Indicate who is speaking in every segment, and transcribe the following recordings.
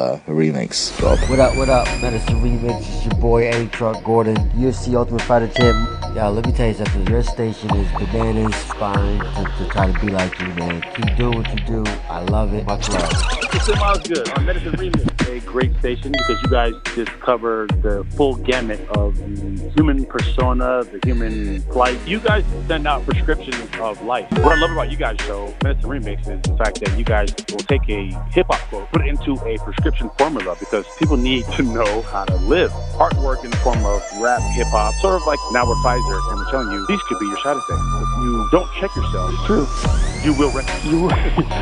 Speaker 1: uh, remix, Rob.
Speaker 2: What up, what up? Medicine Remix, it's your boy A Truck Gordon, UFC Ultimate Fighter champ. Y'all, let me tell you something. Your station is bananas, fine to, to try to be like you, man. Keep doing what you do. I love it. Much love.
Speaker 3: It's Miles Good on Medicine Remix, a great station because you guys just cover the full gamut of the human persona, the human plight. You guys send out prescriptions of life. What I love about you guys' though, Medicine Remix, is the fact that you guys will take a hip hop quote, put it into a prescription formula because people need to know how to live. Artwork in the form of rap, hip hop, sort of like now we're Pfizer, and we're telling you these could be your side effects. If you don't check yourself, it's true. You will. Re- you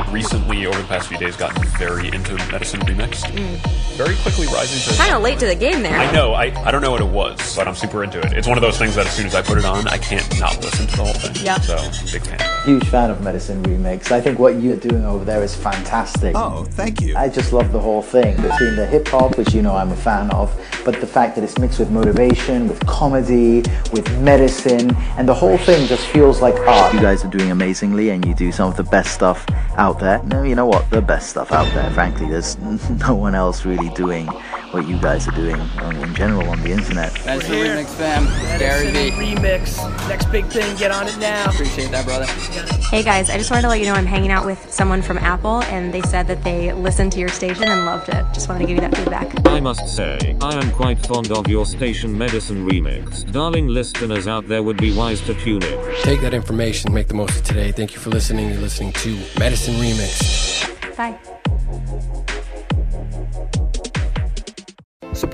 Speaker 4: recently, over the past few days, gotten very into Medicine Remix. Mm. Very quickly rising to.
Speaker 5: Kind of late to the game there.
Speaker 4: I know. I, I don't know what it was, but I'm super into it. It's one of those things that as soon as I put it on, I can't not listen to the whole thing.
Speaker 5: Yep.
Speaker 4: So, big fan.
Speaker 6: Huge fan of Medicine Remix. I think what you're doing over there is fantastic.
Speaker 7: Oh, thank you.
Speaker 6: I just love the whole thing between the hip hop, which you know I'm a fan of, but the fact that it's mixed with motivation, with comedy, with medicine, and the whole thing just feels like art. You guys are doing amazingly, and you do some of the best stuff out there. No, you know what? The best stuff out there. Frankly, there's no one else really doing what you guys are doing in general on the internet.
Speaker 8: Medicine Remix fam. Gary V.
Speaker 9: Remix. Next big thing, get on it now.
Speaker 8: Appreciate that, brother.
Speaker 5: Hey guys, I just wanted to let you know I'm hanging out with someone from Apple, and they said that they listened to your station and loved it. Just wanted to give you that feedback.
Speaker 10: I must say, I am quite fond of your station Medicine Remix. Darling listeners out there would be wise to tune in.
Speaker 9: Take that information, make the most of today. Thank you for listening. You're listening to Medicine Remix.
Speaker 5: Bye.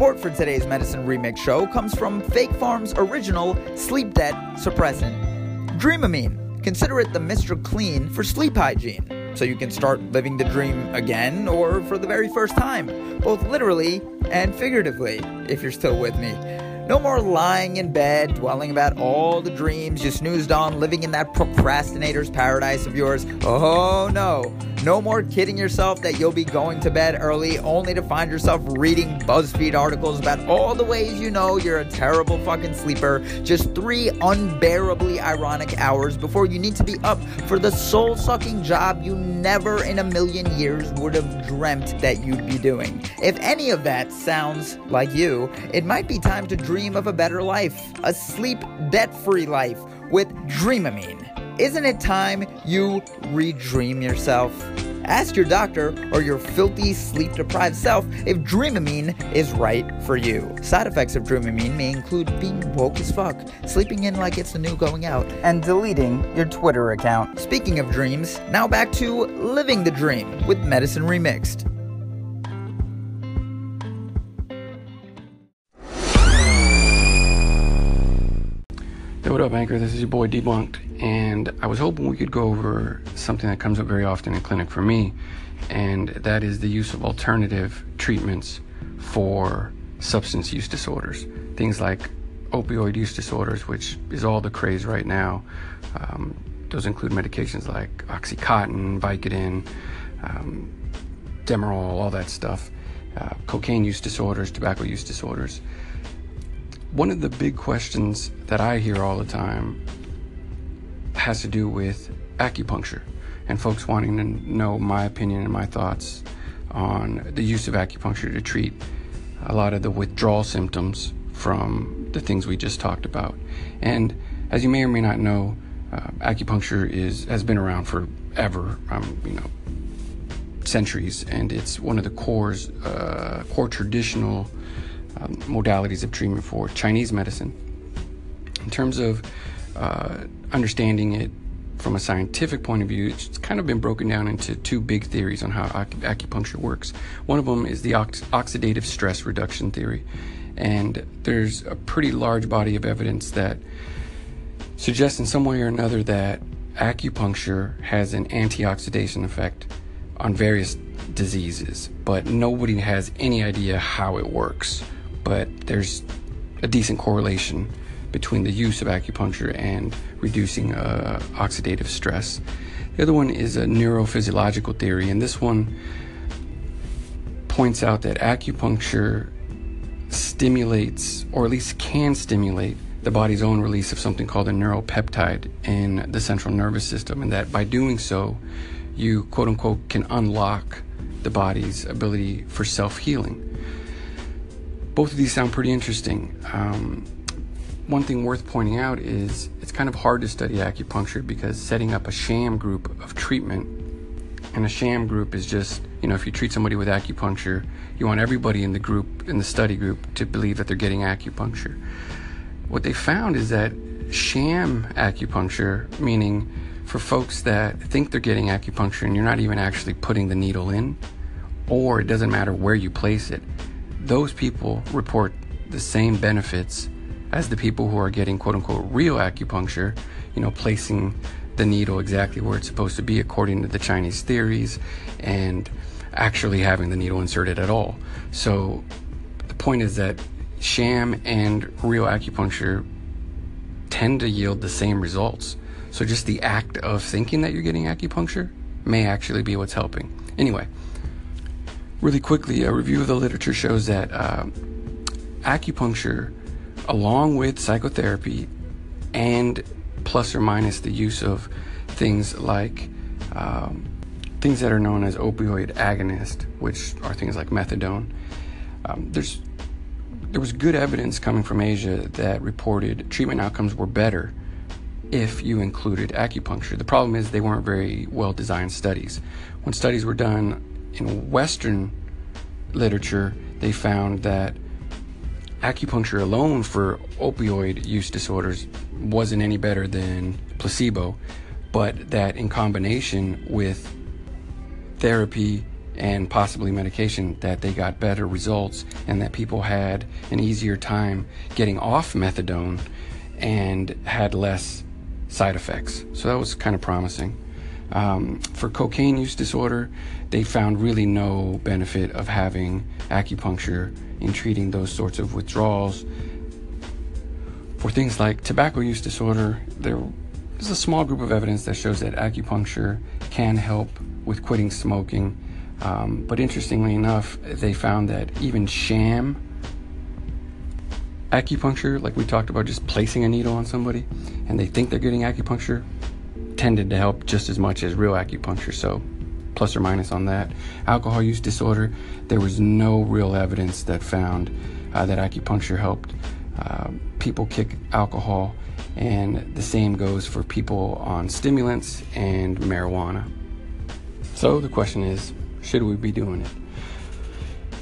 Speaker 11: Support for today's Medicine Remix show comes from Fake Farm's original sleep debt suppressant, Dreamamine. Consider it the Mr. Clean for sleep hygiene, so you can start living the dream again or for the very first time, both literally and figuratively, if you're still with me. No more lying in bed, dwelling about all the dreams you snoozed on, living in that procrastinator's paradise of yours. Oh no. No more kidding yourself that you'll be going to bed early only to find yourself reading BuzzFeed articles about all the ways you know you're a terrible fucking sleeper just three unbearably ironic hours before you need to be up for the soul sucking job you never in a million years would have dreamt that you'd be doing. If any of that sounds like you, it might be time to dream of a better life, a sleep debt free life with Dreamamine. Isn't it time you redream yourself? Ask your doctor or your filthy sleep deprived self if Dreamamine is right for you. Side effects of Dreamamine may include being woke as fuck, sleeping in like it's the new going out, and deleting your Twitter account. Speaking of dreams, now back to living the dream with Medicine Remixed.
Speaker 8: What up, Anchor? This is your boy Debunked, and I was hoping we could go over something that comes up very often in clinic for me, and that is the use of alternative treatments for substance use disorders. Things like opioid use disorders, which is all the craze right now. Um, those include medications like Oxycontin, Vicodin, um, Demerol, all that stuff. Uh, cocaine use disorders, tobacco use disorders. One of the big questions that I hear all the time has to do with acupuncture and folks wanting to know my opinion and my thoughts on the use of acupuncture to treat a lot of the withdrawal symptoms from the things we just talked about. And as you may or may not know, uh, acupuncture is has been around forever, um, you know, centuries, and it's one of the cores, uh, core traditional um, modalities of treatment for Chinese medicine. In terms of uh, understanding it from a scientific point of view, it's kind of been broken down into two big theories on how acu- acupuncture works. One of them is the ox- oxidative stress reduction theory, and there's a pretty large body of evidence that suggests in some way or another that acupuncture has an antioxidation effect on various diseases, but nobody has any idea how it works. But there's a decent correlation between the use of acupuncture and reducing uh, oxidative stress. The other one is a neurophysiological theory, and this one points out that acupuncture stimulates, or at least can stimulate, the body's own release of something called a neuropeptide in the central nervous system, and that by doing so, you quote unquote can unlock the body's ability for self healing. Both of these sound pretty interesting. Um, one thing worth pointing out is it's kind of hard to study acupuncture because setting up a sham group of treatment, and a sham group is just, you know, if you treat somebody with acupuncture, you want everybody in the group, in the study group, to believe that they're getting acupuncture. What they found is that sham acupuncture, meaning for folks that think they're getting acupuncture and you're not even actually putting the needle in, or it doesn't matter where you place it, those people report the same benefits as the people who are getting quote unquote real acupuncture, you know, placing the needle exactly where it's supposed to be according to the Chinese theories and actually having the needle inserted at all. So the point is that sham and real acupuncture tend to yield the same results. So just the act of thinking that you're getting acupuncture may actually be what's helping. Anyway, really quickly, a review of the literature shows that uh, acupuncture, along with psychotherapy and plus or minus the use of things like um, things that are known as opioid agonist, which are things like methadone. Um, there's there was good evidence coming from Asia that reported treatment outcomes were better if you included acupuncture. The problem is they weren't very well designed studies. When studies were done in Western literature, they found that acupuncture alone for opioid use disorders wasn't any better than placebo, but that in combination with therapy and possibly medication that they got better results and that people had an easier time getting off methadone and had less side effects. So that was kind of promising. Um, for cocaine use disorder, they found really no benefit of having acupuncture in treating those sorts of withdrawals. For things like tobacco use disorder, there is a small group of evidence that shows that acupuncture can help with quitting smoking. Um, but interestingly enough, they found that even sham acupuncture, like we talked about, just placing a needle on somebody, and they think they're getting acupuncture, tended to help just as much as real acupuncture. So, plus or minus on that. Alcohol use disorder, there was no real evidence that found uh, that acupuncture helped uh, people kick alcohol, and the same goes for people on stimulants and marijuana. So, the question is should we be doing it?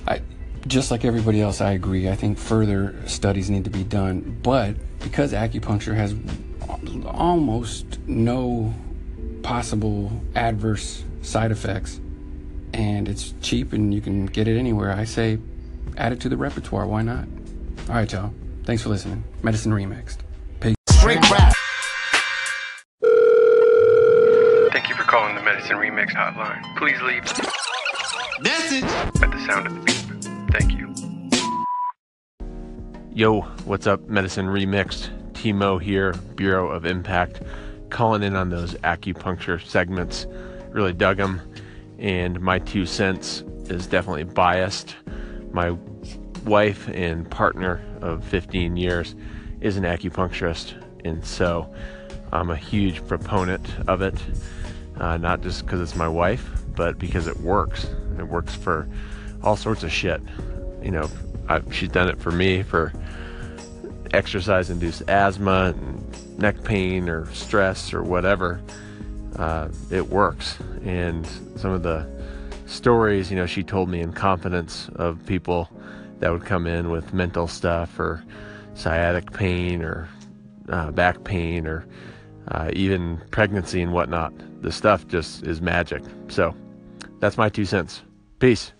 Speaker 8: I, just like everybody else, I agree. I think further studies need to be done. But because acupuncture has almost no possible adverse side effects and it's cheap and you can get it anywhere, I say add it to the repertoire. Why not? All right, y'all. Thanks for listening. Medicine Remixed. Peace. Straight rap. Thank you for calling the Medicine Remix hotline. Please leave message at the sound of the beep. Thank you.
Speaker 1: Yo, what's up, Medicine Remixed? Timo here, Bureau of Impact, calling in on those acupuncture segments. Really dug them, and my two cents is definitely biased. My wife and partner of 15 years is an acupuncturist, and so I'm a huge proponent of it. Uh, not just because it's my wife, but because it works. It works for all sorts of shit. You know, I, she's done it for me for exercise induced asthma and neck pain or stress or whatever. Uh, it works. And some of the stories, you know, she told me in confidence of people that would come in with mental stuff or sciatic pain or uh, back pain or uh, even pregnancy and whatnot. The stuff just is magic. So that's my two cents. Peace.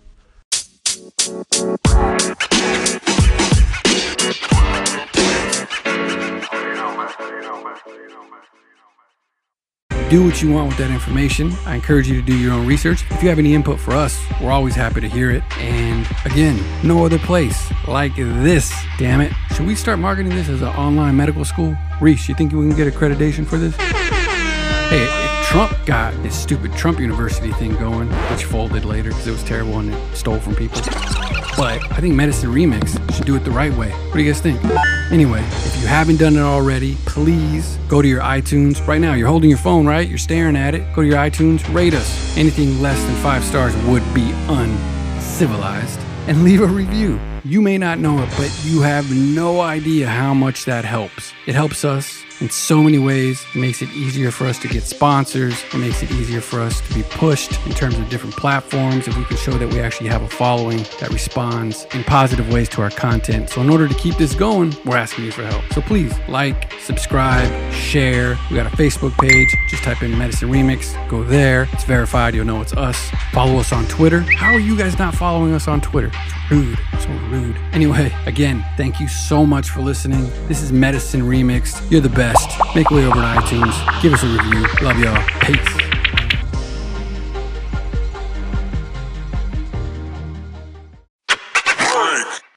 Speaker 8: Do what you want with that information. I encourage you to do your own research. If you have any input for us, we're always happy to hear it. And again, no other place like this. Damn it. Should we start marketing this as an online medical school? Reese, you think we can get accreditation for this? Hey, Trump got his stupid Trump University thing going, which folded later because it was terrible and it stole from people. But I think Medicine Remix should do it the right way. What do you guys think? Anyway, if you haven't done it already, please go to your iTunes. Right now, you're holding your phone, right? You're staring at it. Go to your iTunes, rate us. Anything less than five stars would be uncivilized. And leave a review. You may not know it, but you have no idea how much that helps. It helps us in so many ways. It makes it easier for us to get sponsors. It makes it easier for us to be pushed in terms of different platforms. If we can show that we actually have a following that responds in positive ways to our content. So, in order to keep this going, we're asking you for help. So, please like, subscribe, share. We got a Facebook page. Just type in Medicine Remix. Go there. It's verified. You'll know it's us. Follow us on Twitter. How are you guys not following us on Twitter? It's rude. So rude. Anyway, again, thank you so much for listening. This is Medicine Remixed. You're the best. Make way over to iTunes. Give us a review. Love y'all. Peace.